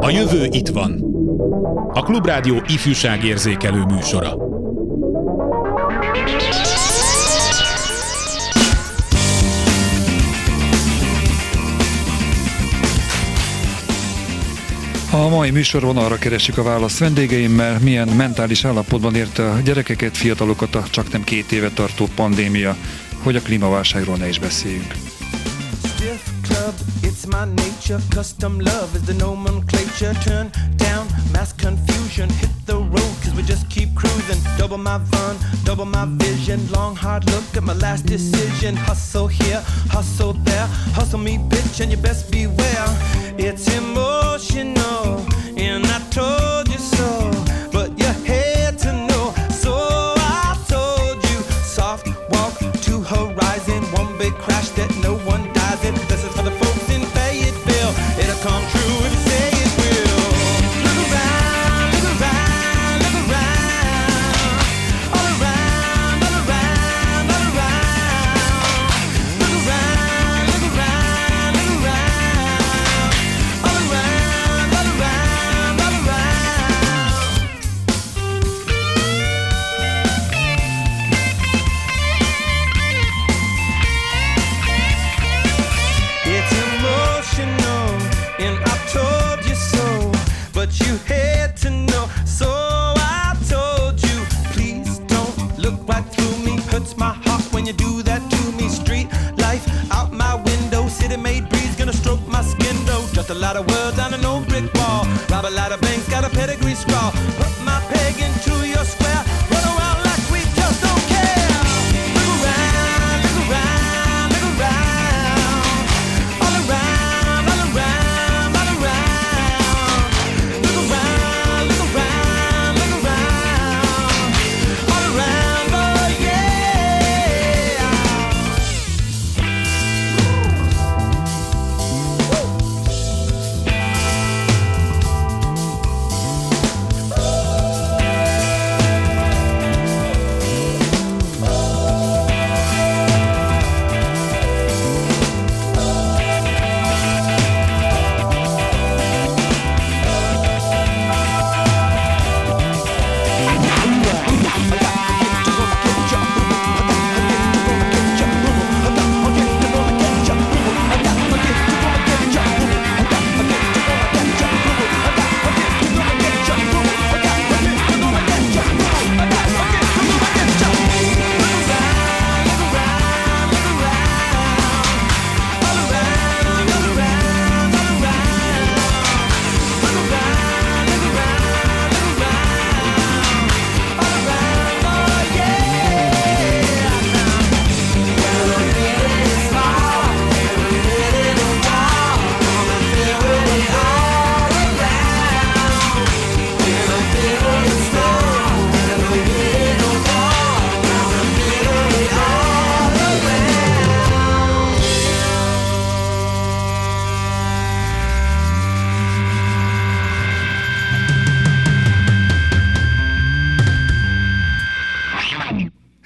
A jövő itt van. A Klubrádió ifjúságérzékelő műsora. A mai műsorban arra keresik a választ vendégeimmel, milyen mentális állapotban érte a gyerekeket, fiatalokat a csak nem két éve tartó pandémia, hogy a klímaválságról ne is beszéljünk. It's my nature. Custom love is the nomenclature. Turn down mass confusion, hit the road, cause we just keep cruising. Double my fun, double my vision. Long, hard look at my last decision. Hustle here, hustle there. Hustle me, bitch, and you best beware. It's emotional, a of got a pedigree scrawl.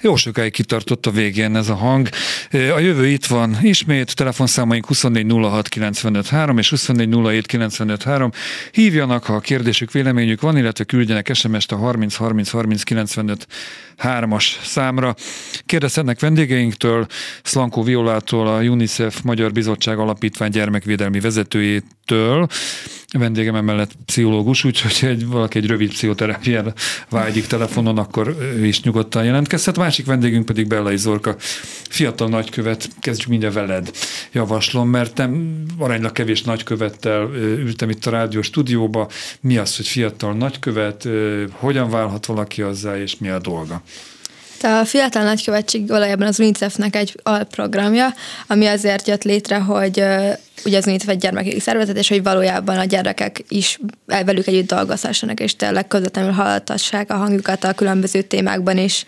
Jó sokáig kitartott a végén ez a hang. A jövő itt van ismét, telefonszámaink 2406953 és 2407953. Hívjanak, ha kérdésük, véleményük van, illetve küldjenek SMS-t a 30 30 30 95 3-as számra. Kérdezhetnek vendégeinktől, Szlankó Violától, a UNICEF Magyar Bizottság Alapítvány gyermekvédelmi vezetőjétől, vendégem emellett pszichológus, úgyhogy egy, valaki egy rövid pszichoterápiára vágyik telefonon, akkor ő is nyugodtan jelentkezhet. Másik vendégünk pedig Bellai Zorka, fiatal nagykövet, kezdjük mindjárt veled, javaslom, mert nem aránylag kevés nagykövettel ültem itt a rádió stúdióba. Mi az, hogy fiatal nagykövet, hogyan válhat valaki azzá, és mi a dolga? A Fiatal Nagykövetség valójában az UNICEF-nek egy alprogramja, ami azért jött létre, hogy ugye az UNICEF egy gyermekjogi szervezet, és hogy valójában a gyerekek is velük együtt dolgozhassanak, és tényleg közvetlenül hallhassák a hangjukat a különböző témákban is,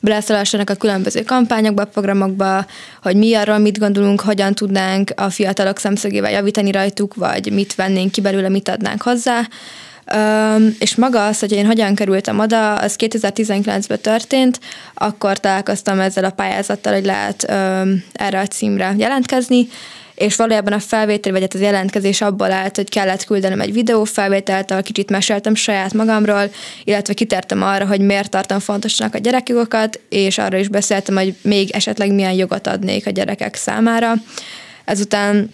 beleszólhassanak a különböző kampányokba, programokba, hogy mi arról mit gondolunk, hogyan tudnánk a fiatalok szemszögével javítani rajtuk, vagy mit vennénk ki belőle, mit adnánk hozzá. Öm, és maga az, hogy én hogyan kerültem oda, az 2019-ben történt, akkor találkoztam ezzel a pályázattal, hogy lehet öm, erre a címre jelentkezni, és valójában a felvétel, vagy hát az jelentkezés abból állt, hogy kellett küldenem egy videófelvételt, ahol kicsit meséltem saját magamról, illetve kitértem arra, hogy miért tartom fontosnak a gyerekjogokat, és arra is beszéltem, hogy még esetleg milyen jogot adnék a gyerekek számára. Ezután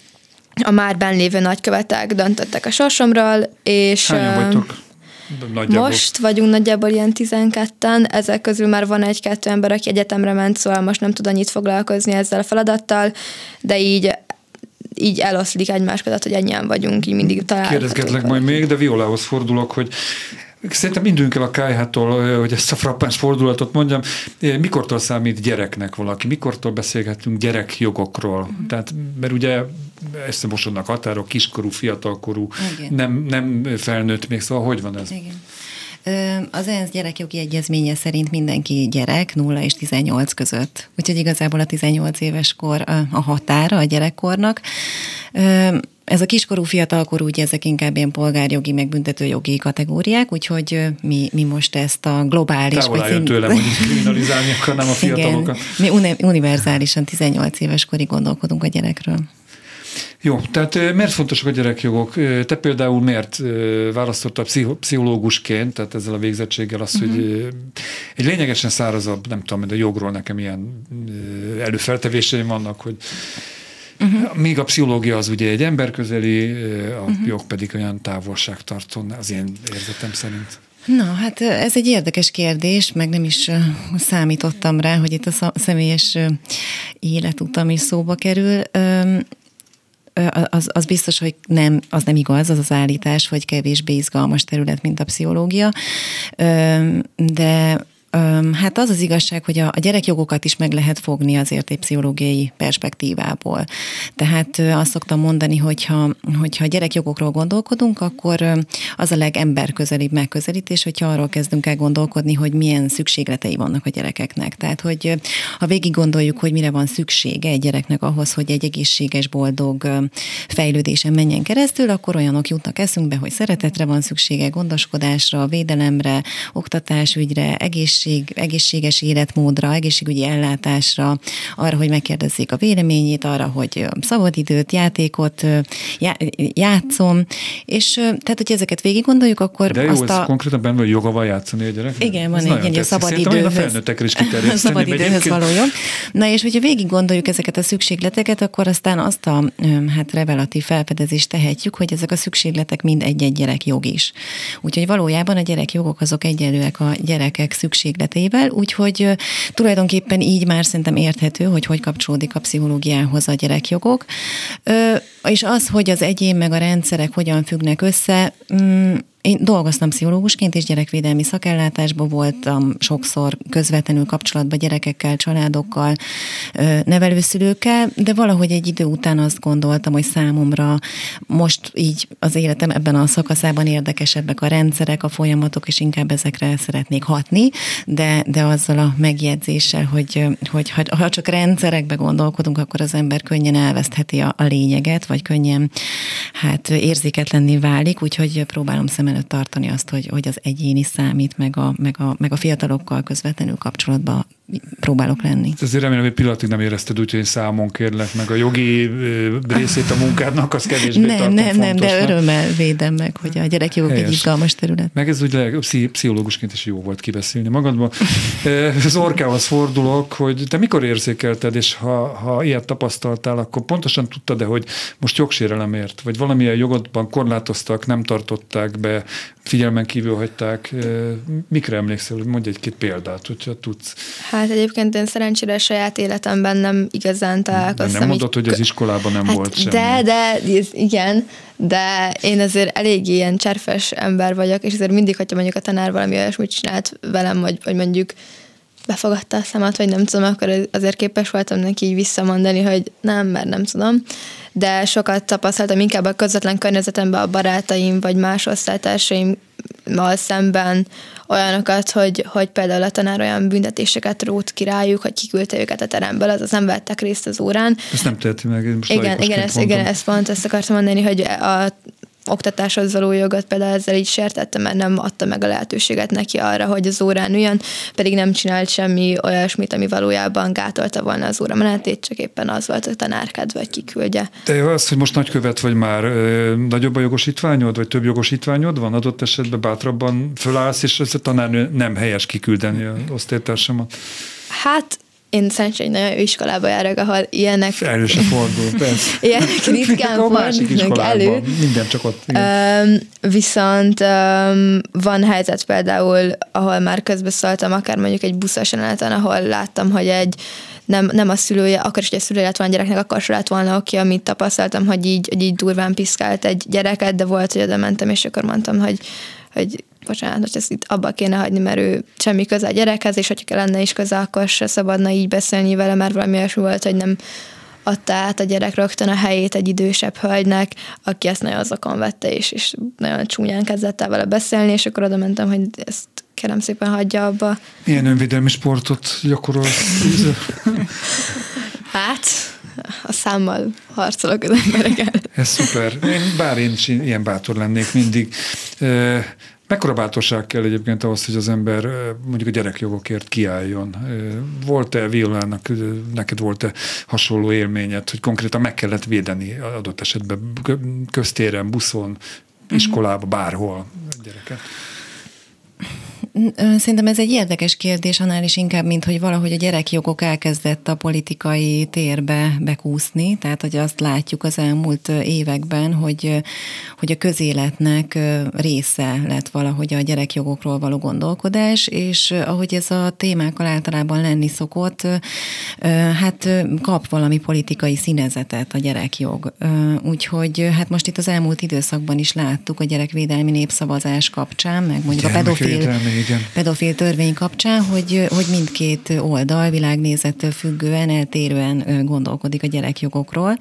a már lévő nagykövetek döntöttek a sorsomról, és... Hányan vagytok? Nagyjából. Most vagyunk nagyjából ilyen 12-en, ezek közül már van egy-kettő ember, aki egyetemre ment, szóval most nem tud annyit foglalkozni ezzel a feladattal, de így így eloszlik egymás között, hogy ennyien vagyunk, így mindig találkozunk. Kérdezgetlek majd még, de Violához fordulok, hogy Szerintem mindünk el a KH-tól, hogy ezt a frappáns fordulatot mondjam. Mikortól számít gyereknek valaki? Mikortól beszélgetünk gyerekjogokról? Tehát, mert ugye összemosodnak határok, kiskorú, fiatalkorú, nem, nem felnőtt még, szóval hogy van ez? Igen. Az ENSZ gyerekjogi egyezménye szerint mindenki gyerek 0 és 18 között. Úgyhogy igazából a 18 éves kor a határa a gyerekkornak. Ez a kiskorú, fiatalkorú, ugye ezek inkább ilyen polgárjogi, meg büntetőjogi kategóriák, úgyhogy mi, mi most ezt a globális... Távol álljon tőlem, hogy kriminalizálni akarnám a fiatalokat. Igen, mi univerzálisan 18 éves korig gondolkodunk a gyerekről. Jó, tehát miért fontosak a gyerekjogok? Te például miért választottad pszichológusként, tehát ezzel a végzettséggel azt, uh-huh. hogy mhm. egy lényegesen szárazabb, nem tudom, de jogról nekem ilyen előfeltevéseim vannak, hogy Uh-huh. Míg a pszichológia az ugye egy emberközeli, a uh-huh. jog pedig olyan távolságtartó, az én érzetem szerint. Na, hát ez egy érdekes kérdés, meg nem is számítottam rá, hogy itt a személyes életutam is szóba kerül az, az biztos, hogy nem, az nem igaz, az az állítás, hogy kevésbé izgalmas terület, mint a pszichológia, de Hát az az igazság, hogy a, a gyerekjogokat is meg lehet fogni azért egy pszichológiai perspektívából. Tehát azt szoktam mondani, hogyha, hogyha gyerekjogokról gondolkodunk, akkor az a legemberközelibb megközelítés, hogyha arról kezdünk el gondolkodni, hogy milyen szükségletei vannak a gyerekeknek. Tehát, hogy ha végig gondoljuk, hogy mire van szüksége egy gyereknek ahhoz, hogy egy egészséges, boldog fejlődésen menjen keresztül, akkor olyanok jutnak eszünkbe, hogy szeretetre van szüksége, gondoskodásra, védelemre, oktatásügyre, egész egészség, egészséges életmódra, egészségügyi ellátásra, arra, hogy megkérdezzék a véleményét, arra, hogy szabadidőt, játékot já, játszom, és tehát, hogy ezeket végig gondoljuk, akkor De jó, azt a... konkrétan benne, hogy joga van játszani a gyerek? Igen, van egy, egy szabadidőhöz. A szabadidőhöz való jog. Na és hogyha végig gondoljuk ezeket a szükségleteket, akkor aztán azt a hát revelatív felfedezést tehetjük, hogy ezek a szükségletek mind egy-egy gyerek jog is. Úgyhogy valójában a gyerekjogok azok egyenlőek a gyerekek szükség szükségleteivel, úgyhogy tulajdonképpen így már szerintem érthető, hogy hogy kapcsolódik a pszichológiához a gyerekjogok. És az, hogy az egyén meg a rendszerek hogyan függnek össze, mm, én dolgoztam pszichológusként, és gyerekvédelmi szakellátásban voltam sokszor közvetlenül kapcsolatban gyerekekkel, családokkal, nevelőszülőkkel, de valahogy egy idő után azt gondoltam, hogy számomra most így az életem ebben a szakaszában érdekesebbek a rendszerek, a folyamatok, és inkább ezekre szeretnék hatni, de, de azzal a megjegyzéssel, hogy, hogy ha, ha csak rendszerekbe gondolkodunk, akkor az ember könnyen elvesztheti a, a lényeget, vagy könnyen hát érzéketlenné válik, úgyhogy próbálom szem előtt tartani azt, hogy, hogy az egyéni számít, meg a, meg, a, meg a fiatalokkal közvetlenül kapcsolatban próbálok lenni. Azért remélem, hogy pillanatig nem érezted úgy, hogy én számon kérlek, meg a jogi részét a munkádnak, az kevésbé Nem, nem, nem, de örömmel védem meg, hogy a gyerekjogok egy izgalmas terület. Meg ez úgy pszichológusként is jó volt kibeszélni magadba. Az orkához fordulok, hogy te mikor érzékelted, és ha, ha ilyet tapasztaltál, akkor pontosan tudtad de hogy most jogsérelemért, vagy valamilyen jogodban korlátoztak, nem tartották be, figyelmen kívül hagyták. Mikre emlékszel? Mondj egy-két példát, hogyha tudsz. Hát egyébként én szerencsére saját életemben nem igazán találkoztam. De nem mondod, hogy az iskolában nem hát volt semmi. De, de, igen, de én azért elég ilyen cserfes ember vagyok, és azért mindig, hogyha mondjuk a tanár valami olyasmit csinált velem, vagy, vagy mondjuk befogadta a szemet, vagy nem tudom, akkor azért képes voltam neki így visszamondani, hogy nem, mert nem tudom. De sokat tapasztaltam inkább a közvetlen környezetemben a barátaim, vagy más osztálytársaimmal szemben olyanokat, hogy, hogy például a tanár olyan büntetéseket rót királyuk, hogy kiküldte őket a teremből, azaz nem vettek részt az órán. Ezt nem teheti meg, most Igen, igen, ezt, igen, ezt pont ezt akartam mondani, hogy a oktatáshoz való jogot például ezzel így sértette, mert nem adta meg a lehetőséget neki arra, hogy az órán üljön, pedig nem csinált semmi olyasmit, ami valójában gátolta volna az óra menetét, csak éppen az volt a tanárkedve, hogy kiküldje. De az, hogy most nagykövet vagy már, nagyobb a jogosítványod, vagy több jogosítványod van, adott esetben bátrabban fölállsz, és ez a tanárnő nem helyes kiküldeni az osztálytársamat? Hát én szerencsére egy nagyon jó iskolába járok, ahol ilyenek... Elő se fordul, persze. ilyenek ritkán fordulnak elő. Minden csak ott. Um, viszont um, van helyzet például, ahol már közbeszóltam, akár mondjuk egy buszos jeleneten, ahol láttam, hogy egy nem, nem a szülője, akkor is, hogy a szülője lett volna gyereknek, akkor sem lett volna oké, amit tapasztaltam, hogy így, hogy így durván piszkált egy gyereket, de volt, hogy oda mentem, és akkor mondtam, hogy, hogy bocsánat, hogy ezt itt abba kéne hagyni, mert ő semmi köze a gyerekhez, és hogyha lenne is köze, akkor se szabadna így beszélni vele, mert valami olyasmi volt, hogy nem adta át a gyerek rögtön a helyét egy idősebb hölgynek, aki ezt nagyon azokon vette, és, és nagyon csúnyán kezdett el vele beszélni, és akkor oda mentem, hogy ezt kérem szépen hagyja abba. Milyen önvédelmi sportot gyakorol? hát, a számmal harcolok az emberekkel. Ez szuper. Én, bár én is ilyen bátor lennék mindig. Mekkora bátorság kell egyébként ahhoz, hogy az ember mondjuk a gyerekjogokért kiálljon? Volt-e Villának, neked volt-e hasonló élményed, hogy konkrétan meg kellett védeni adott esetben köztéren, buszon, iskolába, bárhol gyereket? Szerintem ez egy érdekes kérdés, annál is inkább, mint hogy valahogy a gyerekjogok elkezdett a politikai térbe bekúszni, tehát hogy azt látjuk az elmúlt években, hogy, hogy a közéletnek része lett valahogy a gyerekjogokról való gondolkodás, és ahogy ez a témákkal általában lenni szokott, hát kap valami politikai színezetet a gyerekjog. Úgyhogy hát most itt az elmúlt időszakban is láttuk a gyerekvédelmi népszavazás kapcsán, meg mondjuk a pedofil igen. pedofil törvény kapcsán, hogy, hogy mindkét oldal világnézettől függően, eltérően gondolkodik a gyerekjogokról.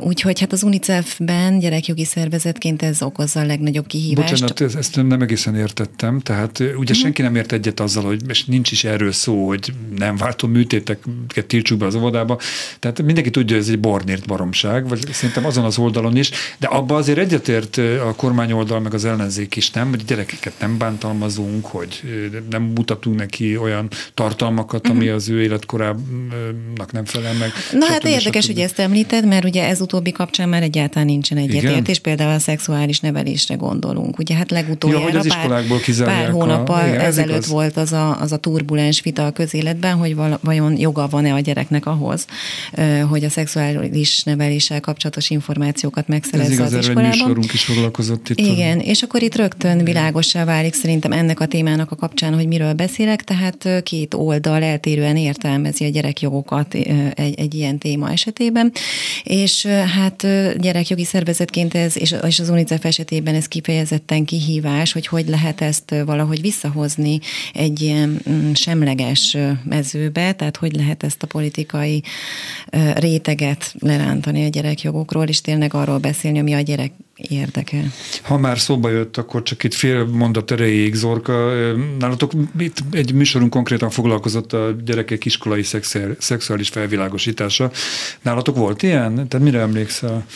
Úgyhogy hát az UNICEF-ben gyerekjogi szervezetként ez okozza a legnagyobb kihívást. Bocsánat, ezt nem egészen értettem. Tehát ugye uh-huh. senki nem ért egyet azzal, hogy és nincs is erről szó, hogy nem váltó műtéteket tiltsuk be az óvodába. Tehát mindenki tudja, hogy ez egy bornért baromság, vagy szerintem azon az oldalon is, de abba azért egyetért a kormány oldal meg az ellenzék is, nem, hogy gyerekeket nem bántalmazunk, vagyunk, hogy nem mutatunk neki olyan tartalmakat, ami mhm. az ő életkorának nem felel meg. Na hát érdekes, hogy ezt említed, mert ugye ez utóbbi kapcsán már egyáltalán nincsen egyetértés, például a szexuális nevelésre gondolunk. Ugye hát legutoljára ja, pár, pár hónappal igen, ezelőtt az... volt az a, az a turbulens vita a közéletben, hogy vajon joga van-e a gyereknek ahhoz, hogy a szexuális neveléssel kapcsolatos információkat megszerezze ez igaz, az iskolában. is foglalkozott itt. Igen, a... és akkor itt rögtön világossá válik szerintem ennek a témának a kapcsán, hogy miről beszélek, tehát két oldal eltérően értelmezi a gyerekjogokat egy, egy ilyen téma esetében, és hát gyerekjogi szervezetként ez, és, és az UNICEF esetében ez kifejezetten kihívás, hogy hogy lehet ezt valahogy visszahozni egy ilyen mm, semleges mezőbe, tehát hogy lehet ezt a politikai réteget lerántani a gyerekjogokról, és tényleg arról beszélni, ami a gyerek érdekel. Ha már szóba jött, akkor csak itt fél mondat erejéig, Zorka. Nálatok itt egy műsorunk konkrétan foglalkozott a gyerekek iskolai szexuális felvilágosítása. Nálatok volt ilyen? Tehát mire emlékszel?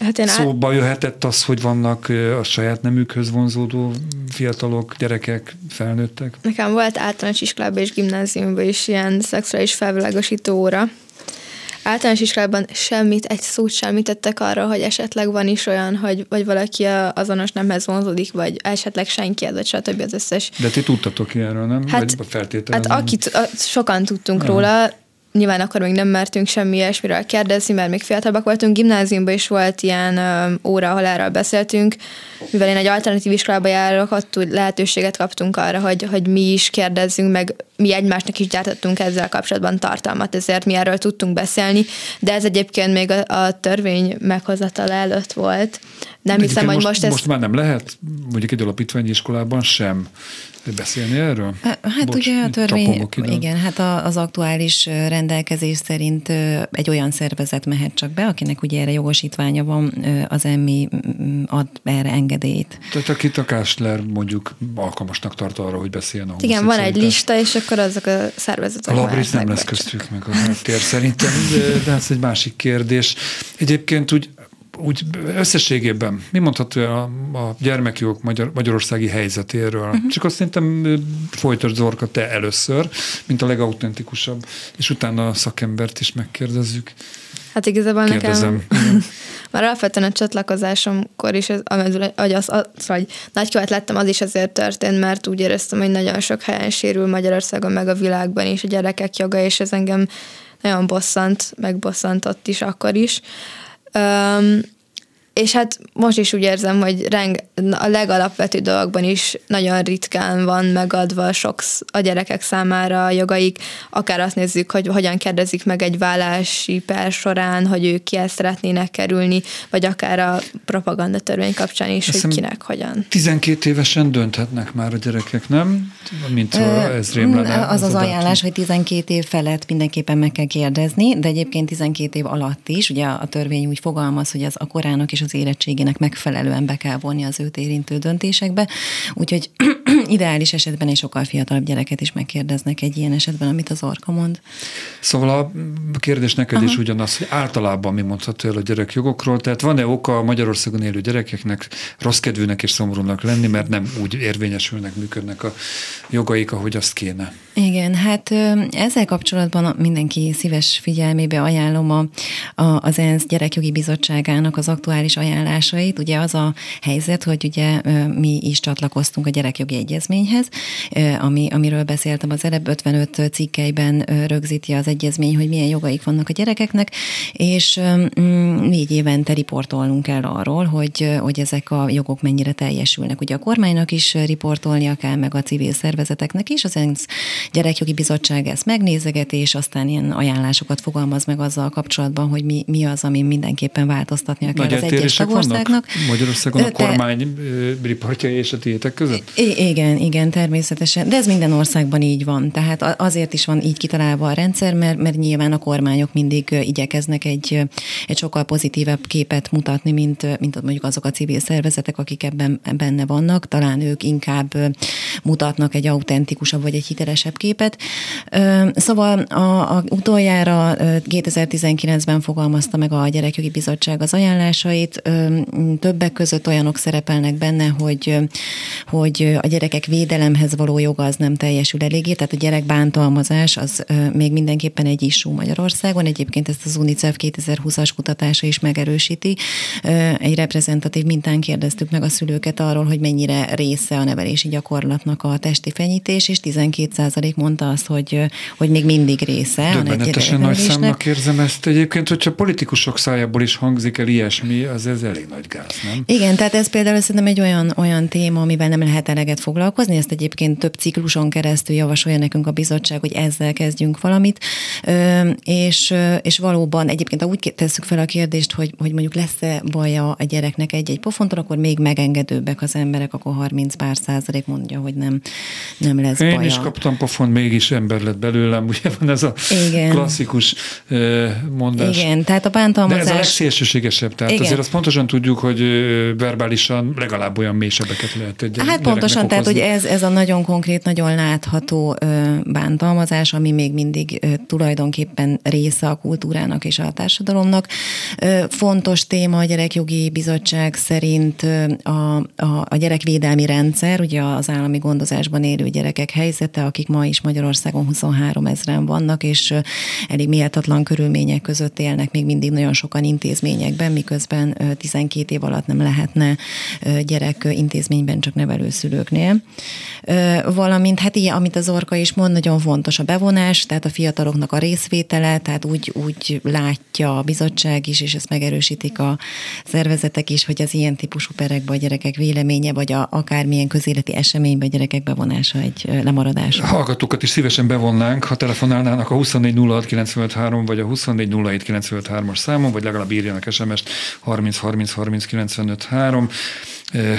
Hát én Szóba át... jöhetett az, hogy vannak a saját nemükhöz vonzódó fiatalok, gyerekek, felnőttek? Nekem volt általános iskolában és gimnáziumban is ilyen szexuális felvilágosító óra, általános iskolában semmit, egy szót sem tettek arra, hogy esetleg van is olyan, hogy vagy valaki azonos nemhez vonzódik, vagy esetleg senki, vagy stb. az összes. De ti tudtatok ilyenről, nem? Hát, vagy hát akit, a, sokan tudtunk Aha. róla, nyilván akkor még nem mertünk semmi ilyesmiről kérdezni, mert még fiatalabbak voltunk. Gimnáziumban is volt ilyen óra, ahol erről beszéltünk. Mivel én egy alternatív iskolába járok, ott lehetőséget kaptunk arra, hogy, hogy mi is kérdezzünk, meg mi egymásnak is gyártottunk ezzel kapcsolatban tartalmat, ezért mi erről tudtunk beszélni, de ez egyébként még a, a törvény meghozatala előtt volt. Nem de hiszem, hogy most, most ez... Most már nem lehet, mondjuk egy alapítványi iskolában sem beszélni erről? Hát Bocs, ugye a törvény, igen, hát az aktuális rendelkezés szerint egy olyan szervezet mehet csak be, akinek ugye erre jogosítványa van, az emmi ad erre engedélyt. Tehát akit a Kásler mondjuk alkalmasnak tart arra, hogy beszéljen a Igen, van egy lista, és akkor azok a szervezetek. A Labris nem lesz köztük meg a tér szerintem, de, de ez egy másik kérdés. Egyébként úgy úgy összességében mi mondható a, a gyermekjogok Magyar, magyarországi helyzetéről? Uh-huh. Csak azt szerintem folytasd Zorka te először, mint a legautentikusabb, és utána a szakembert is megkérdezzük. Hát igazából Kérdezem. nekem már alapvetően a csatlakozásomkor is, az, hogy az, az, hogy nagykövet lettem, az is azért történt, mert úgy éreztem, hogy nagyon sok helyen sérül Magyarországon, meg a világban is a gyerekek joga, és ez engem nagyon bosszant, megbosszantott is akkor is. Um, és hát most is úgy érzem, hogy reng, a legalapvető dolgokban is nagyon ritkán van megadva sok a gyerekek számára a jogaik, akár azt nézzük, hogy hogyan kérdezik meg egy vállási per során, hogy ők ki ezt szeretnének kerülni, vagy akár a propaganda törvény kapcsán is, Eszem hogy kinek hogyan. 12 évesen dönthetnek már a gyerekek, nem? Mint Ö, ez rém lenne. Az az, az ajánlás, hogy 12 év felett mindenképpen meg kell kérdezni, de egyébként 12 év alatt is, ugye a törvény úgy fogalmaz, hogy az a korának és az érettségének megfelelően be kell vonni az őt érintő döntésekbe. Úgyhogy ideális esetben egy sokkal fiatalabb gyereket is megkérdeznek egy ilyen esetben, amit az orka mond. Szóval a kérdés neked Aha. is ugyanaz, hogy általában mi mondható el a gyerekjogokról, tehát van-e oka a Magyarországon élő gyerekeknek rossz kedvűnek és szomorúnak lenni, mert nem úgy érvényesülnek, működnek a jogaik, ahogy azt kéne? Igen, hát ezzel kapcsolatban mindenki szíves figyelmébe ajánlom a, a, az ENSZ Gyerekjogi Bizottságának az aktuális ajánlásait. Ugye az a helyzet, hogy ugye mi is csatlakoztunk a gyerekjogi egyezményhez, ami, amiről beszéltem az előbb, 55 cikkeiben rögzíti az egyezmény, hogy milyen jogaik vannak a gyerekeknek, és mm, négy évente riportolnunk kell arról, hogy, hogy ezek a jogok mennyire teljesülnek. Ugye a kormánynak is riportolnia kell, meg a civil szervezeteknek is, az ENSZ gyerekjogi bizottság ezt megnézegeti, és aztán ilyen ajánlásokat fogalmaz meg azzal kapcsolatban, hogy mi, mi az, ami mindenképpen változtatnia kell Nagy az tagországnak. Vannak Magyarországon a kormány riportjai és a tiétek között? Igen, igen, természetesen. De ez minden országban így van. Tehát azért is van így kitalálva a rendszer, mert, mert nyilván a kormányok mindig igyekeznek egy, egy sokkal pozitívebb képet mutatni, mint, mint mondjuk azok a civil szervezetek, akik ebben benne vannak. Talán ők inkább mutatnak egy autentikusabb vagy egy hitelesebb képet. Szóval a, a utoljára 2019-ben fogalmazta meg a Gyerekjogi Bizottság az ajánlásait. Többek között olyanok szerepelnek benne, hogy, hogy a gyerekek védelemhez való joga az nem teljesül eléggé, tehát a gyerek bántalmazás az még mindenképpen egy issú Magyarországon. Egyébként ezt az UNICEF 2020-as kutatása is megerősíti. Egy reprezentatív mintán kérdeztük meg a szülőket arról, hogy mennyire része a nevelési gyakorlatnak a testi fenyítés, és 12 százalék mondta azt, hogy, hogy még mindig része. Döbbenetesen nagy számnak érzem ezt. Egyébként, hogyha politikusok szájából is hangzik el ilyesmi, az ez elég nagy gáz, nem? Igen, tehát ez például szerintem egy olyan, olyan téma, amivel nem lehet eleget foglalkozni. Ezt egyébként több cikluson keresztül javasolja nekünk a bizottság, hogy ezzel kezdjünk valamit. És, és valóban egyébként, úgy tesszük fel a kérdést, hogy, hogy mondjuk lesz-e baja a gyereknek egy-egy pofontól, akkor még megengedőbbek az emberek, akkor 30 pár százalék mondja, hogy nem, nem lesz Én baja. is kaptam pofon, mégis ember lett belőlem, ugye van ez a Igen. klasszikus mondás. Igen, tehát a bántalmazás... De ez a legszélsőségesebb, tehát Igen. azért azt pontosan tudjuk, hogy verbálisan legalább olyan mélysebeket lehet egy Hát pontosan, tehát hogy ez, ez a nagyon konkrét, nagyon látható bántalmazás, ami még mindig tulajdonképpen része a kultúrának és a társadalomnak. Fontos téma a Gyerekjogi Bizottság szerint a, a, a gyerekvédelmi rendszer, ugye az állami gondozásban élő gyerekek helyzete, akik ma is Magyarországon 23 ezeren vannak, és elég méltatlan körülmények között élnek még mindig nagyon sokan intézményekben, miközben 12 év alatt nem lehetne gyerek intézményben, csak nevelőszülőknél. Valamint, hát ilyen, amit az Orka is mond, nagyon fontos a bevonás, tehát a fiataloknak a részvétele, tehát úgy, úgy látja a bizottság is, és ezt megerősítik a szervezetek is, hogy az ilyen típusú perekben a gyerekek véleménye, vagy a, akármilyen közéleti eseményben a gyerekek bevonása egy lemaradás. Hallgatókat is szívesen bevonnánk, ha telefonálnának a 2406953 vagy a 2407953-as számon, vagy legalább írjanak SMS-t 30 30 30 95 3.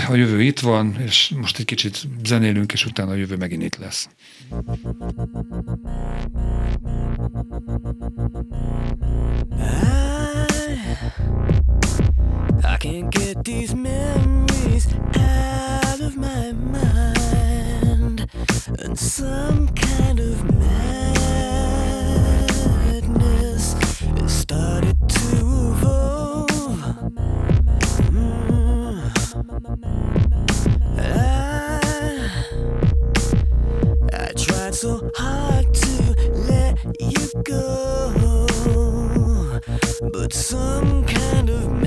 A jövő itt van, és most egy kicsit zenélünk, és utána a jövő megint itt lesz. I, I can't get these memories out of my mind and some kind of madness started to evolve Mm. I tried so hard to let you go, but some kind of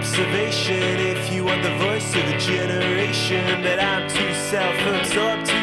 observation. If you are the voice of a generation, but I'm too self absorbed to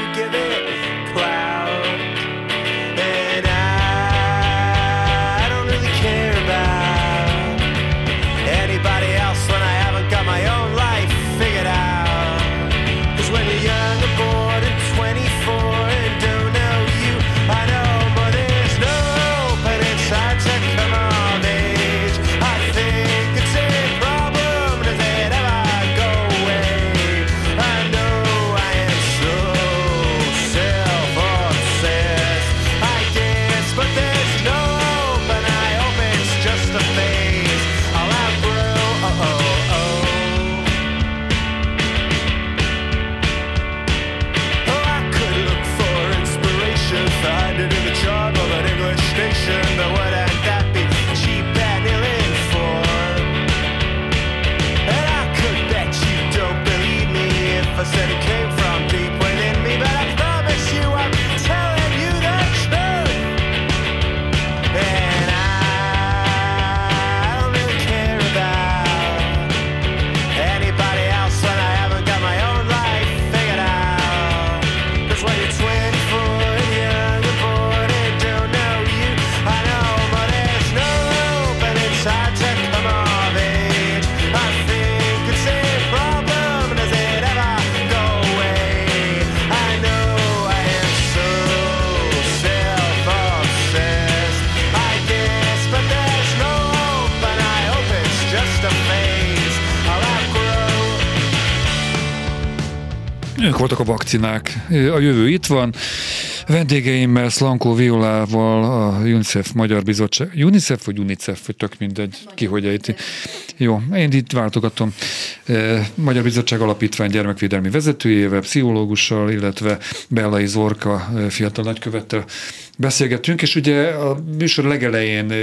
voltak a vakcinák. A jövő itt van. Vendégeimmel, Slankó Violával, a UNICEF Magyar Bizottság. UNICEF vagy UNICEF, vagy tök mindegy, ki hogy ejti. Jó, én itt váltogatom. E, Magyar Bizottság Alapítvány gyermekvédelmi vezetőjével, pszichológussal, illetve Bellai Zorka e, fiatal nagykövettel beszélgetünk, és ugye a műsor legelején e,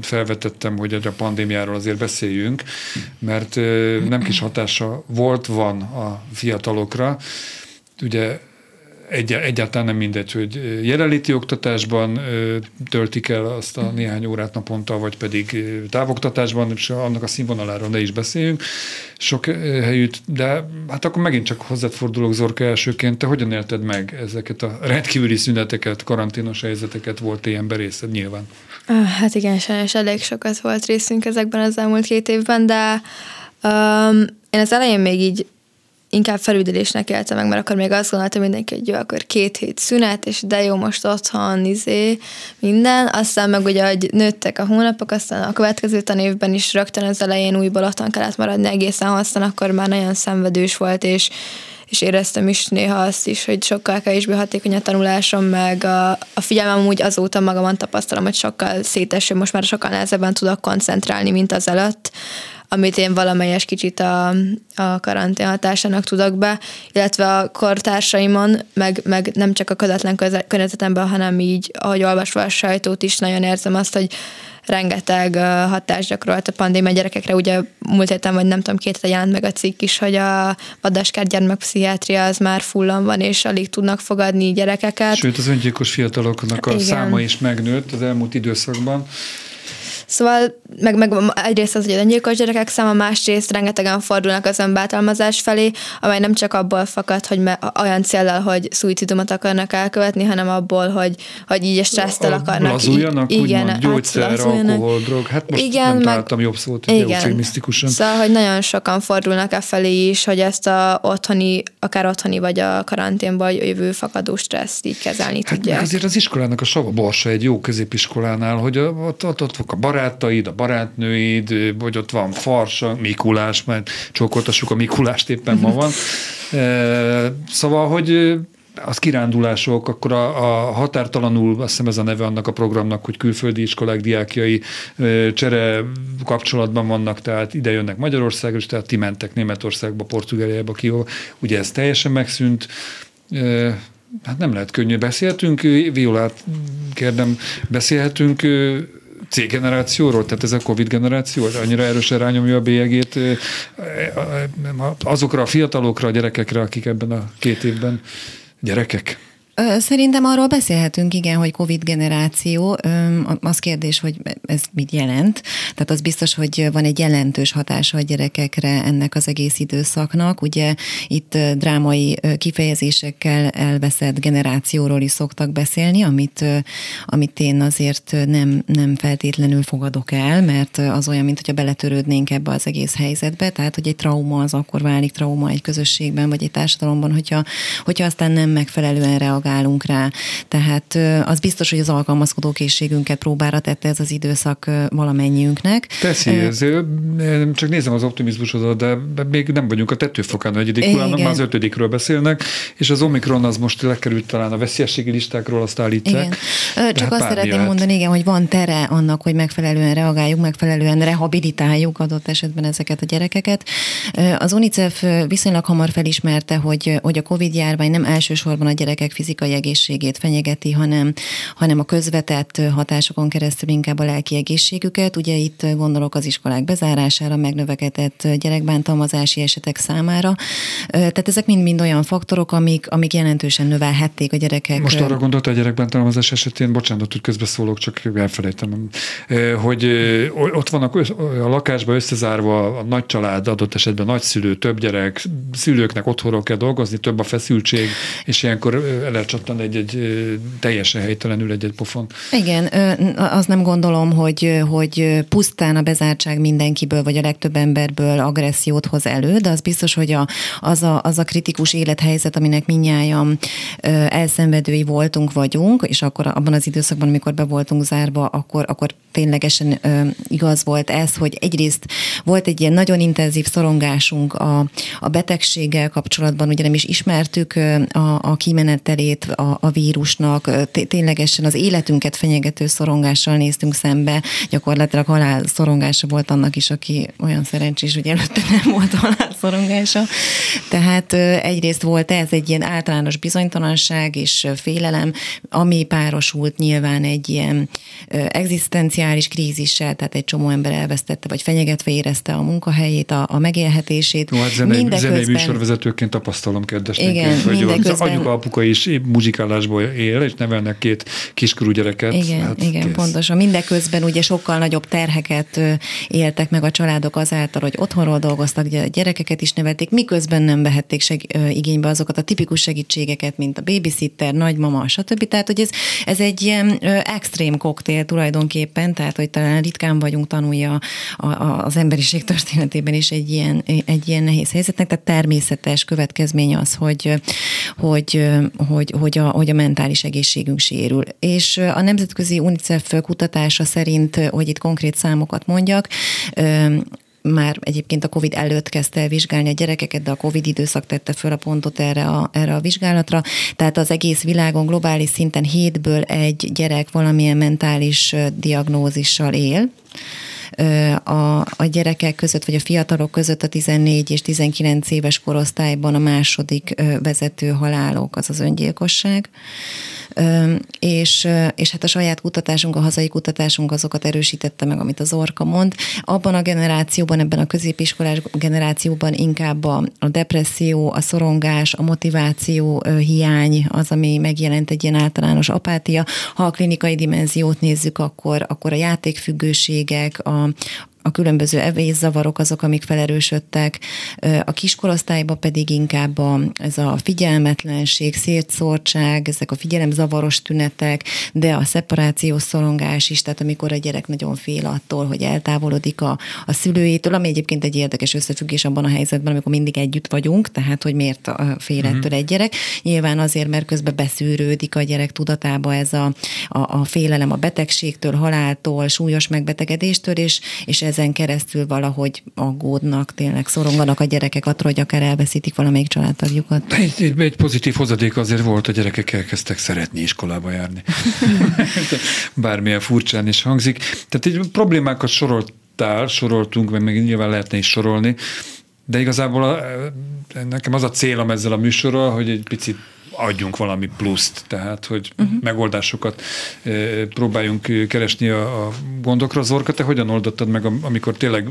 felvetettem, hogy a pandémiáról azért beszéljünk, mert nem kis hatása volt, van a fiatalokra, Ugye egy, egyáltalán nem mindegy, hogy jelenléti oktatásban töltik el azt a néhány órát naponta, vagy pedig távoktatásban, és annak a színvonaláról ne is beszéljünk sok helyütt, de hát akkor megint csak hozzád fordulok Zorka elsőként, te hogyan élted meg ezeket a rendkívüli szüneteket, karanténos helyzeteket, volt ilyen berészed nyilván? Hát igen, sajnos elég sokat volt részünk ezekben az elmúlt két évben, de um, én az elején még így inkább felüldülésnek éltem meg, mert akkor még azt gondoltam mindenki, hogy jó, akkor két hét szünet, és de jó, most otthon, izé, minden. Aztán meg ugye, hogy nőttek a hónapok, aztán a következő tanévben is rögtön az elején újból otthon kellett maradni egészen, aztán akkor már nagyon szenvedős volt, és és éreztem is néha azt is, hogy sokkal kevésbé hatékony a tanulásom, meg a, a figyelmem úgy azóta magamon tapasztalom, hogy sokkal széteső, most már sokkal nehezebben tudok koncentrálni, mint az előtt amit én valamelyes kicsit a, a karantén hatásának tudok be, illetve a kortársaimon, meg, meg nem csak a közvetlen környezetemben, hanem így, ahogy olvasva a sajtót is nagyon érzem azt, hogy rengeteg hatást gyakorolt a pandémia gyerekekre. Ugye múlt héten, vagy nem tudom, két hete jelent meg a cikk is, hogy a Vadaskár gyermekpszichiátria az már fullan van, és alig tudnak fogadni gyerekeket. Sőt, az öngyilkos fiataloknak a Igen. száma is megnőtt az elmúlt időszakban. Szóval meg, meg egyrészt az, hogy a öngyilkos gyerekek száma, másrészt rengetegen fordulnak az önbátalmazás felé, amely nem csak abból fakad, hogy me, olyan céllal, hogy szuicidumot akarnak elkövetni, hanem abból, hogy, hogy így stressztel akarnak. Lazuljanak, így, igen, úgymond, gyógyszer, alkohol, drog. Hát most igen, nem meg, találtam jobb szót, hogy igen. Szóval, hogy nagyon sokan fordulnak e felé is, hogy ezt a otthoni, akár otthoni vagy a karanténból jövő fakadó stresszt így kezelni hát tudják. Azért az iskolának a sava borsa egy jó középiskolánál, hogy ott, ott, ott a barátaid, a barátnőid, vagy ott van Farsa, Mikulás, mert csókoltassuk a Mikulást éppen ma van. Szóval, hogy az kirándulások, akkor a, a határtalanul, azt hiszem ez a neve annak a programnak, hogy külföldi iskolák diákjai csere kapcsolatban vannak, tehát ide jönnek Magyarországra, és tehát ti mentek Németországba, Portugáliába, ki, ugye ez teljesen megszűnt. Hát nem lehet könnyű. Beszéltünk, Violát kérdem, beszélhetünk C-generációról, tehát ez a Covid generáció, annyira erősen rányomja a bélyegét azokra a fiatalokra, a gyerekekre, akik ebben a két évben gyerekek? Szerintem arról beszélhetünk, igen, hogy Covid generáció. Az kérdés, hogy ez mit jelent. Tehát az biztos, hogy van egy jelentős hatása a gyerekekre ennek az egész időszaknak. Ugye itt drámai kifejezésekkel elveszett generációról is szoktak beszélni, amit, amit én azért nem, nem feltétlenül fogadok el, mert az olyan, mint hogyha beletörődnénk ebbe az egész helyzetbe. Tehát, hogy egy trauma az akkor válik trauma egy közösségben, vagy egy társadalomban, hogyha, hogyha aztán nem megfelelően reagál reagálunk rá. Tehát az biztos, hogy az alkalmazkodó készségünket próbára tette ez az időszak valamennyiünknek. Teszi, ez, csak nézem az optimizmusodat, de még nem vagyunk a tetőfokán a negyedik hullámnak, már az ötödikről beszélnek, és az Omikron az most lekerült talán a veszélyességi listákról, azt állítják. Igen. Csak hát azt szeretném lehet. mondani, igen, hogy van tere annak, hogy megfelelően reagáljuk, megfelelően rehabilitáljuk adott esetben ezeket a gyerekeket. Az UNICEF viszonylag hamar felismerte, hogy, hogy a COVID járvány nem elsősorban a gyerekek fizikai fizikai egészségét fenyegeti, hanem, hanem a közvetett hatásokon keresztül inkább a lelki egészségüket. Ugye itt gondolok az iskolák bezárására, megnövekedett gyerekbántalmazási esetek számára. Tehát ezek mind-mind olyan faktorok, amik, amik jelentősen növelhették a gyerekek. Most arra gondolt a gyerekbántalmazás esetén, bocsánat, hogy közbeszólok, csak elfelejtem, hogy ott vannak a lakásban összezárva a nagy család, adott esetben nagyszülő, több gyerek, szülőknek otthonról kell dolgozni, több a feszültség, és ilyenkor elcsattan egy-egy teljesen helytelenül egy-egy pofon. Igen, azt nem gondolom, hogy, hogy pusztán a bezártság mindenkiből, vagy a legtöbb emberből agressziót hoz elő, de az biztos, hogy a, az, a, az a kritikus élethelyzet, aminek minnyáján elszenvedői voltunk, vagyunk, és akkor abban az időszakban, amikor be voltunk zárva, akkor, akkor ténylegesen igaz volt ez, hogy egyrészt volt egy ilyen nagyon intenzív szorongásunk a, a betegséggel kapcsolatban, ugye nem is ismertük a, a kimenetelét, veszélyét a, a vírusnak, ténylegesen az életünket fenyegető szorongással néztünk szembe, gyakorlatilag halál szorongása volt annak is, aki olyan szerencsés, hogy előtte nem volt halál szorongása. Tehát egyrészt volt ez egy ilyen általános bizonytalanság és félelem, ami párosult nyilván egy ilyen egzisztenciális krízissel, tehát egy csomó ember elvesztette, vagy fenyegetve érezte a munkahelyét, a, a megélhetését. No, hát zenei, mindeközben... zenei műsorvezetőként tapasztalom kedvesnek, Igen, hogy mindeközben... az anyuka, apuka is muzsikálásból él, és nevelnek két kiskorú gyereket. Igen, hát igen kész. pontosan. Mindeközben ugye sokkal nagyobb terheket éltek meg a családok azáltal, hogy otthonról dolgoztak, a gyerekeket is nevelték, miközben nem vehették seg- igénybe azokat a tipikus segítségeket, mint a babysitter, nagymama, stb. Tehát, hogy ez, ez egy ilyen extrém koktél tulajdonképpen, tehát, hogy talán ritkán vagyunk tanulja a, a, az emberiség történetében is egy ilyen, egy ilyen nehéz helyzetnek, tehát természetes következmény az, hogy, hogy, hogy, hogy, a, hogy a mentális egészségünk sérül. És a Nemzetközi UNICEF kutatása szerint, hogy itt konkrét számokat mondjak, már egyébként a COVID előtt kezdte el vizsgálni a gyerekeket, de a COVID időszak tette föl a pontot erre a, erre a vizsgálatra. Tehát az egész világon globális szinten hétből egy gyerek valamilyen mentális diagnózissal él a, a gyerekek között, vagy a fiatalok között a 14 és 19 éves korosztályban a második vezető halálok az az öngyilkosság és, és hát a saját kutatásunk, a hazai kutatásunk azokat erősítette meg, amit az Orka mond. Abban a generációban, ebben a középiskolás generációban inkább a, a depresszió, a szorongás, a motiváció hiány az, ami megjelent egy ilyen általános apátia. Ha a klinikai dimenziót nézzük, akkor, akkor a játékfüggőségek, a, a különböző evészavarok azok, amik felerősödtek, a kiskorosztályban pedig inkább a, ez a figyelmetlenség, szétszórtság, ezek a figyelemzavaros tünetek, de a szeparációs szorongás is, tehát amikor a gyerek nagyon fél attól, hogy eltávolodik a, a szülőjétől, ami egyébként egy érdekes összefüggés abban a helyzetben, amikor mindig együtt vagyunk, tehát hogy miért fél ettől uh-huh. egy gyerek. Nyilván azért, mert közben beszűrődik a gyerek tudatába ez a, a, a félelem a betegségtől, haláltól, súlyos megbetegedéstől, és, és ez ezen keresztül valahogy aggódnak, tényleg szoronganak a gyerekek attól, hogy akár elveszítik valamelyik családtagjukat. Egy, egy, pozitív hozadék azért volt, a gyerekek elkezdtek szeretni iskolába járni. Bármilyen furcsán is hangzik. Tehát egy problémákat soroltál, soroltunk, meg még nyilván lehetne is sorolni, de igazából a, nekem az a célom ezzel a műsorral, hogy egy picit adjunk valami pluszt, tehát hogy uh-huh. megoldásokat e, próbáljunk keresni a, a gondokra. Zorka, te hogyan oldottad meg, amikor tényleg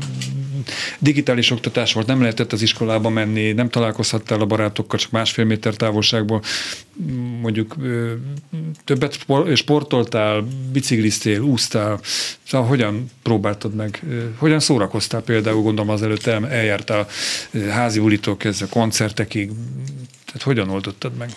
digitális oktatás volt, nem lehetett az iskolába menni, nem találkozhattál a barátokkal, csak másfél méter távolságból, mondjuk többet sportoltál, bicikliztél, úsztál, szóval hogyan próbáltad meg, hogyan szórakoztál például, gondolom az előtt eljártál házi ulitól kezdve koncertekig, tehát hogyan oldottad meg?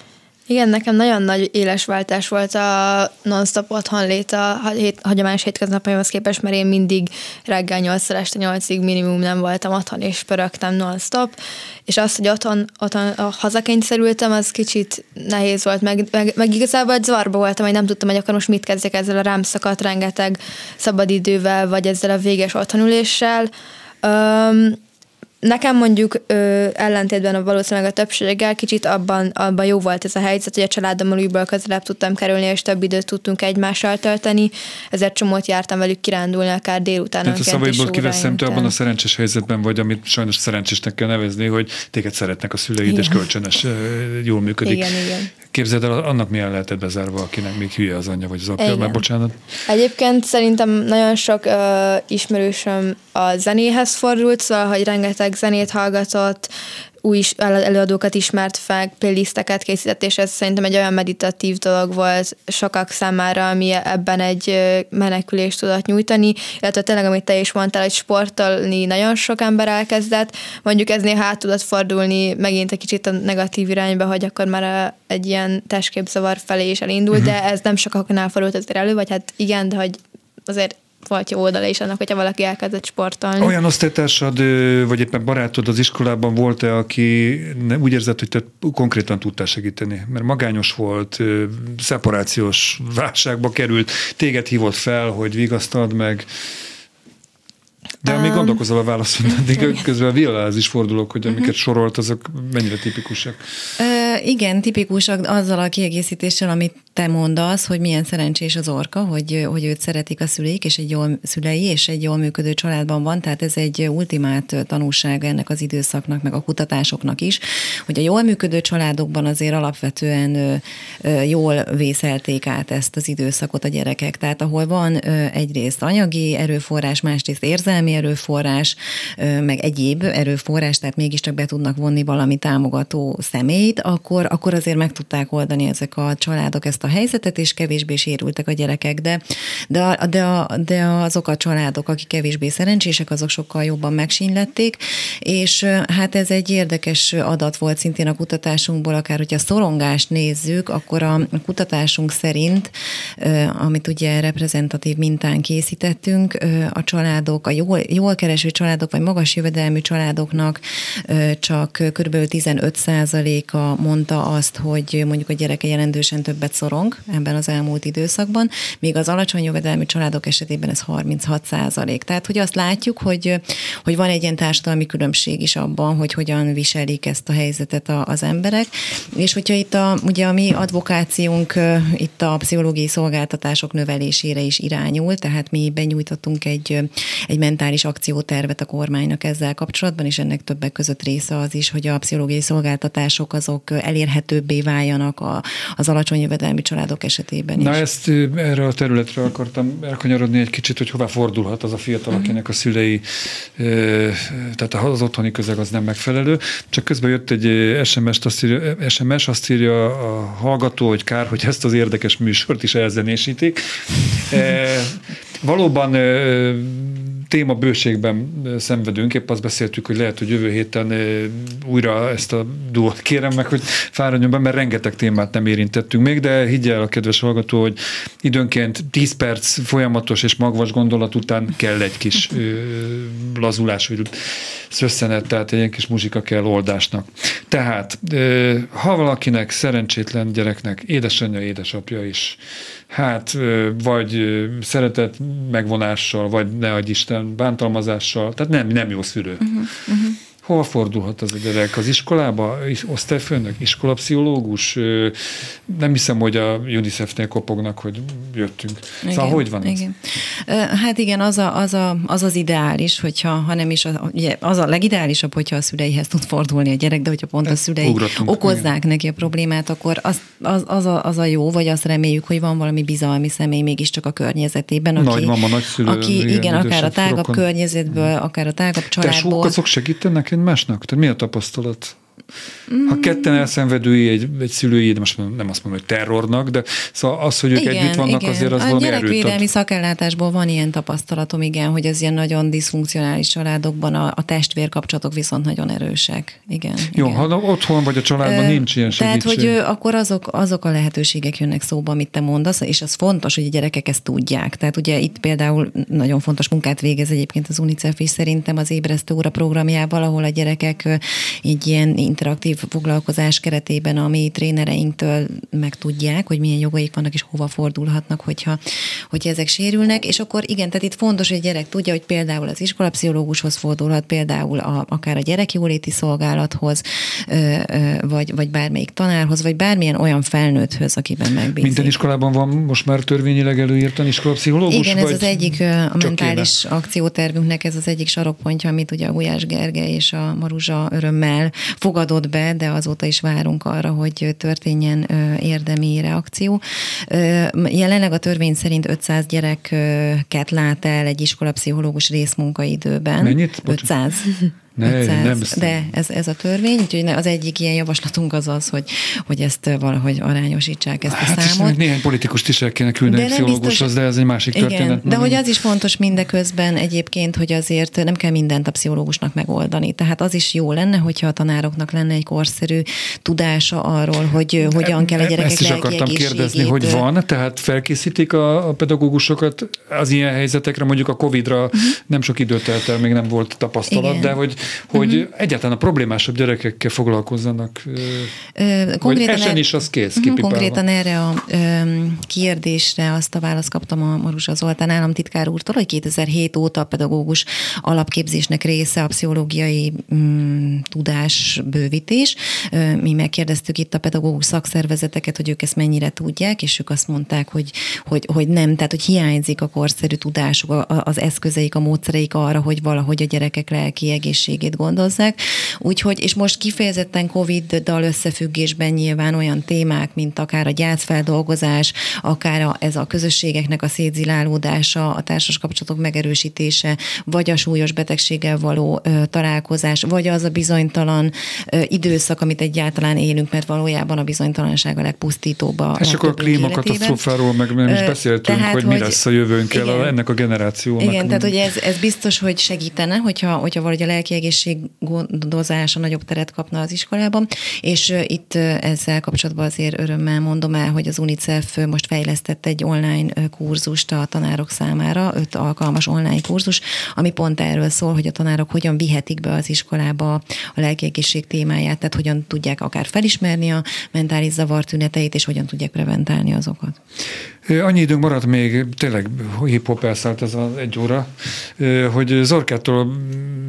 Igen, nekem nagyon nagy éles váltás volt a non-stop otthon lét a hét, hagyományos hétköznapjaimhoz képest, mert én mindig reggel 8 este 8-ig minimum nem voltam otthon, és pörögtem non-stop, és azt, hogy otthon, otthon hazakényszerültem, az kicsit nehéz volt, meg, meg, meg igazából egy zavarba voltam, hogy nem tudtam, hogy akkor most mit kezdjek ezzel a rám szakadt rengeteg szabadidővel, vagy ezzel a véges otthonüléssel. Um, Nekem mondjuk ö, ellentétben a valószínűleg a többséggel kicsit abban, abban jó volt ez a helyzet, hogy a családommal újból közelebb tudtam kerülni, és több időt tudtunk egymással tölteni, ezért csomót jártam velük kirándulni, akár délután. Tehát a szavaidból kiveszem, te abban a szerencsés helyzetben vagy, amit sajnos szerencsésnek kell nevezni, hogy téged szeretnek a szüleid, igen. és kölcsönös, jól működik. Igen, igen. Képzeld el, annak milyen lehetett bezárva, akinek még hülye az anyja vagy az apja, már bocsánat. Egyébként szerintem nagyon sok uh, ismerősöm a zenéhez fordult, szóval, hogy rengeteg zenét hallgatott, új előadókat ismert fel, playlisteket készített, és ez szerintem egy olyan meditatív dolog volt sokak számára, ami ebben egy menekülést tudott nyújtani, illetve tényleg, amit te is mondtál, hogy sportolni nagyon sok ember elkezdett, mondjuk ez néha át tudott fordulni megint egy kicsit a negatív irányba, hogy akkor már egy ilyen testképzavar felé is elindult, uh-huh. de ez nem sokaknál fordult azért elő, vagy hát igen, de hogy azért volt jó oldala is annak, hogyha valaki elkezdett sportolni. Olyan osztálytársad, vagy éppen barátod az iskolában volt-e, aki úgy érzett, hogy te konkrétan tudtál segíteni? Mert magányos volt, szeparációs válságba került, téged hívott fel, hogy vigasztald meg. De um, gondolkozol a válaszon, addig közben a Violához is fordulok, hogy amiket uh-huh. sorolt, azok mennyire tipikusak. Uh, igen, tipikusak azzal a kiegészítéssel, amit te mondasz, hogy milyen szerencsés az orka, hogy, hogy őt szeretik a szüleik, és egy jól szülei, és egy jól működő családban van, tehát ez egy ultimát tanulság ennek az időszaknak, meg a kutatásoknak is, hogy a jól működő családokban azért alapvetően jól vészelték át ezt az időszakot a gyerekek. Tehát ahol van egyrészt anyagi erőforrás, másrészt érzelmi erőforrás, meg egyéb erőforrás, tehát mégiscsak be tudnak vonni valami támogató személyt, akkor, akkor azért meg tudták oldani ezek a családok ezt a helyzetet, és kevésbé sérültek a gyerekek. De, de, de, de azok a családok, akik kevésbé szerencsések, azok sokkal jobban megsínlették, és hát ez egy érdekes adat volt szintén a kutatásunkból, akár hogyha szorongást nézzük, akkor a kutatásunk szerint, amit ugye reprezentatív mintán készítettünk, a családok, a jól, jól kereső családok, vagy magas jövedelmű családoknak csak kb. 15%-a mondta azt, hogy mondjuk a gyereke jelentősen többet szorong ebben az elmúlt időszakban, míg az alacsony jövedelmű családok esetében ez 36 százalék. Tehát, hogy azt látjuk, hogy, hogy van egy ilyen társadalmi különbség is abban, hogy hogyan viselik ezt a helyzetet az emberek. És hogyha itt a, ugye a mi advokációnk itt a pszichológiai szolgáltatások növelésére is irányul, tehát mi benyújtottunk egy, egy mentális akciótervet a kormánynak ezzel kapcsolatban, és ennek többek között része az is, hogy a pszichológiai szolgáltatások azok elérhetőbbé váljanak a, az alacsony jövedelmi családok esetében is. Na ezt erre a területre akartam elkanyarodni egy kicsit, hogy hová fordulhat az a fiatal, uh-huh. akinek a szülei, tehát az otthoni közeg az nem megfelelő. Csak közben jött egy SMS-t, azt írja, SMS, azt írja a hallgató, hogy kár, hogy ezt az érdekes műsort is elzenésítik. E, valóban téma bőségben szenvedünk, épp azt beszéltük, hogy lehet, hogy jövő héten újra ezt a duót kérem meg, hogy fáradjon be, mert rengeteg témát nem érintettünk még, de higgyel a kedves hallgató, hogy időnként 10 perc folyamatos és magvas gondolat után kell egy kis lazulás, vagy szösszenet, tehát egy ilyen kis muzsika kell oldásnak. Tehát, ha valakinek szerencsétlen gyereknek édesanyja, édesapja is hát vagy szeretet megvonással, vagy ne adj Isten bántalmazással, tehát nem, nem jó szülő. Uh-huh, uh-huh. Hol fordulhat az a gyerek? Az iskolába? Osztályfőnök? Iskolapszichológus? Nem hiszem, hogy a UNICEF-nél kopognak, hogy jöttünk. Szóval igen, szóval hogy van igen. ez? Hát igen, az, a, az, a, az az ideális, hogyha, ha nem is, a, ugye, az a legideálisabb, hogyha a szüleihez tud fordulni a gyerek, de hogyha pont a szülei Ugratunk, okozzák igen. neki a problémát, akkor az, az, az, a, az a jó, vagy azt reméljük, hogy van valami bizalmi személy mégiscsak a környezetében, aki, Nagymama, nagyszülő, aki igen, igen akár a tágabb rokon. környezetből, akár a tágabb családból. Tesók azok segítenek egymásnak? Tehát mi a tapasztalat? Ha ketten elszenvedői egy, egy szülői, de most nem azt mondom, hogy terrornak, de szóval az, hogy ők igen, együtt vannak, igen. azért az a valami gyerekvédelmi szakellátásból van ilyen tapasztalatom, igen, hogy az ilyen nagyon diszfunkcionális családokban a, a testvér kapcsolatok viszont nagyon erősek. Igen, Jó, igen. ha otthon vagy a családban Ö, nincs ilyen segítség. Tehát, hogy akkor azok, azok a lehetőségek jönnek szóba, amit te mondasz, és az fontos, hogy a gyerekek ezt tudják. Tehát ugye itt például nagyon fontos munkát végez egyébként az UNICEF is szerintem az ébresztő óra programjával, ahol a gyerekek egy ilyen interaktív foglalkozás keretében a mi trénereinktől meg tudják, hogy milyen jogaik vannak, és hova fordulhatnak, hogyha, hogyha ezek sérülnek. És akkor igen, tehát itt fontos, hogy a gyerek tudja, hogy például az iskolapszichológushoz fordulhat, például a, akár a gyerekjóléti szolgálathoz, vagy, vagy bármelyik tanárhoz, vagy bármilyen olyan felnőtthöz, akiben megbízik. Minden iskolában van most már törvényileg előírtan iskolapszichológus? Igen, ez az egyik a mentális kéne? akciótervünknek, ez az egyik sarokpontja, amit ugye a Gulyás Gerge és a Maruzsa örömmel fogadott be, de azóta is várunk arra, hogy történjen érdemi reakció. Jelenleg a törvény szerint 500 gyereket lát el egy iskolapszichológus részmunkaidőben. Mennyit? 500. Ne, 500, nem de ez, ez a törvény, úgyhogy az egyik ilyen javaslatunk az az, hogy, hogy ezt valahogy arányosítsák ezt hát a számot. néhány politikus is el kéne küldeni de pszichológushoz, de ez egy másik igen, történet. De hogy az is fontos mindeközben egyébként, hogy azért nem kell mindent a pszichológusnak megoldani. Tehát az is jó lenne, hogyha a tanároknak lenne egy korszerű tudása arról, hogy hogyan kell a gyerekek Ezt is akartam kérdezni, hogy van, tehát felkészítik a, a pedagógusokat az ilyen helyzetekre, mondjuk a Covid-ra uh-huh. nem sok időt telt el, még nem volt tapasztalat, Igen. de hogy hogy uh-huh. egyáltalán a problémásabb gyerekekkel foglalkozzanak. Ö, konkrétan esen is az kész, uh-huh, Konkrétan erre a ö, kérdésre azt a választ kaptam a Marusa Zoltán államtitkár úrtól, hogy 2007 óta a pedagógus alapképzésnek része a pszichológiai mm, tudásbővítés. Mi megkérdeztük itt a pedagógus szakszervezeteket, hogy ők ezt mennyire tudják, és ők azt mondták, hogy, hogy, hogy nem, tehát hogy hiányzik a korszerű tudásuk, az eszközeik, a módszereik arra, hogy valahogy a gyerekek lelki egészségét gondozzák. Úgyhogy, és most kifejezetten COVID-dal összefüggésben nyilván olyan témák, mint akár a gyászfeldolgozás, akár a, ez a közösségeknek a szétzilálódása, a társas kapcsolatok megerősítése, vagy a súlyos betegséggel való ö, találkozás, vagy az a bizonytalan ö, időszak, amit egyáltalán élünk, mert valójában a bizonytalanság a legpusztítóbb a És akkor a klímakatasztrófáról meg nem is beszéltünk, tehát, hogy, hogy mi lesz a jövőnkkel igen, ennek a generációnak. Igen, tehát hogy ez, ez biztos, hogy segítene, hogyha, hogyha valahogy a lelki egészség gondozása nagyobb teret kapna az iskolában, és itt ezzel kapcsolatban azért örömmel mondom el, hogy az UNICEF most fejlesztett egy online kurzust a tanárok számára, öt alkalmas online kurzus, ami pont erről szól, hogy a tanárok hogyan vihetik be az iskolába a lelki egészség témáját, tehát hogyan tudják akár felismerni a mentális zavartüneteit, és hogyan tudják preventálni azokat. Annyi időnk maradt még, tényleg hip-hop elszállt ez az egy óra, hogy Zorkától,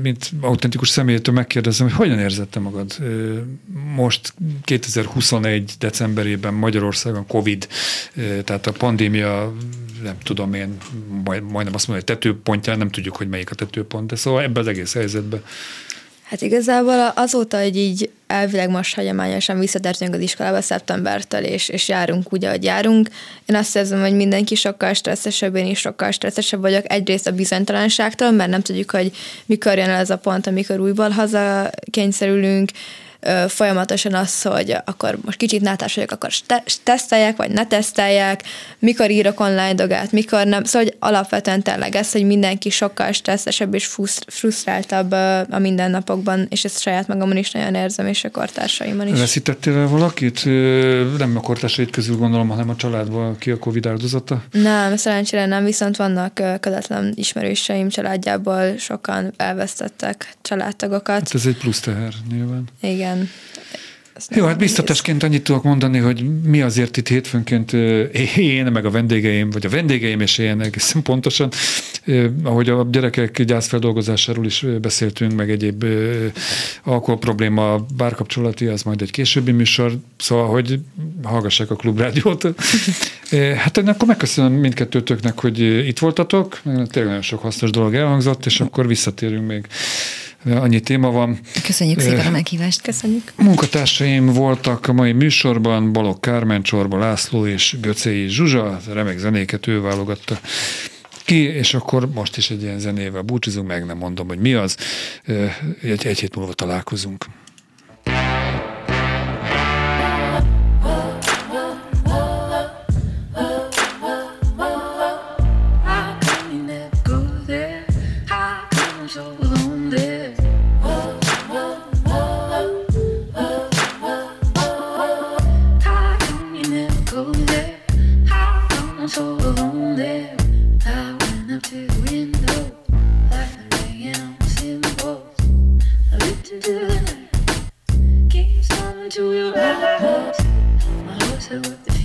mint autentikus személytől megkérdezem, hogy hogyan érzette magad most 2021 decemberében Magyarországon Covid, tehát a pandémia nem tudom én, majdnem azt mondom, hogy tetőpontján, nem tudjuk, hogy melyik a tetőpont, de szóval ebben az egész helyzetben Hát igazából azóta, hogy így elvileg most hagyományosan visszatértünk az iskolába szeptembertől, és, és járunk úgy, ahogy járunk. Én azt érzem, hogy mindenki sokkal stresszesebb, én is sokkal stresszesebb vagyok. Egyrészt a bizonytalanságtól, mert nem tudjuk, hogy mikor jön el ez a pont, amikor újból haza kényszerülünk, folyamatosan az, hogy akkor most kicsit nátás vagyok, akkor tesztelják, vagy ne tesztelják, mikor írok online dogát, mikor nem. Szóval hogy alapvetően tényleg ez, hogy mindenki sokkal stresszesebb és frusztráltabb a mindennapokban, és ezt saját magamon is nagyon érzem, és a kortársaimon is. Veszítettél el valakit? Nem a kortársaid közül gondolom, hanem a családban ki a Covid áldozata? Nem, szerencsére nem, viszont vannak közvetlen ismerőseim családjából sokan elvesztettek családtagokat. Hát ez egy plusz teher nyilván. Igen, igen. Jó, hát biztatásként annyit tudok mondani, hogy mi azért itt hétfőnként én, meg a vendégeim, vagy a vendégeim és én egészen pontosan, ahogy a gyerekek gyászfeldolgozásáról is beszéltünk, meg egyéb alkohol probléma, bárkapcsolati, az majd egy későbbi műsor, szóval, hogy hallgassák a klubrádiót. Hát én akkor megköszönöm mindkettőtöknek, hogy itt voltatok, tényleg nagyon sok hasznos dolog elhangzott, és akkor visszatérünk még annyi téma van. Köszönjük szépen a meghívást. Köszönjük. Munkatársaim voltak a mai műsorban, Balok Kármen, Csorba László és Göcei Zsuzsa, remek zenéket ő válogatta ki, és akkor most is egy ilyen zenével búcsúzunk, meg nem mondom, hogy mi az. Egy, egy hét múlva találkozunk. Keeps something to your house. My house, I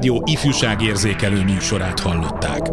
A Klubrádió ifjúságérzékelő műsorát hallották.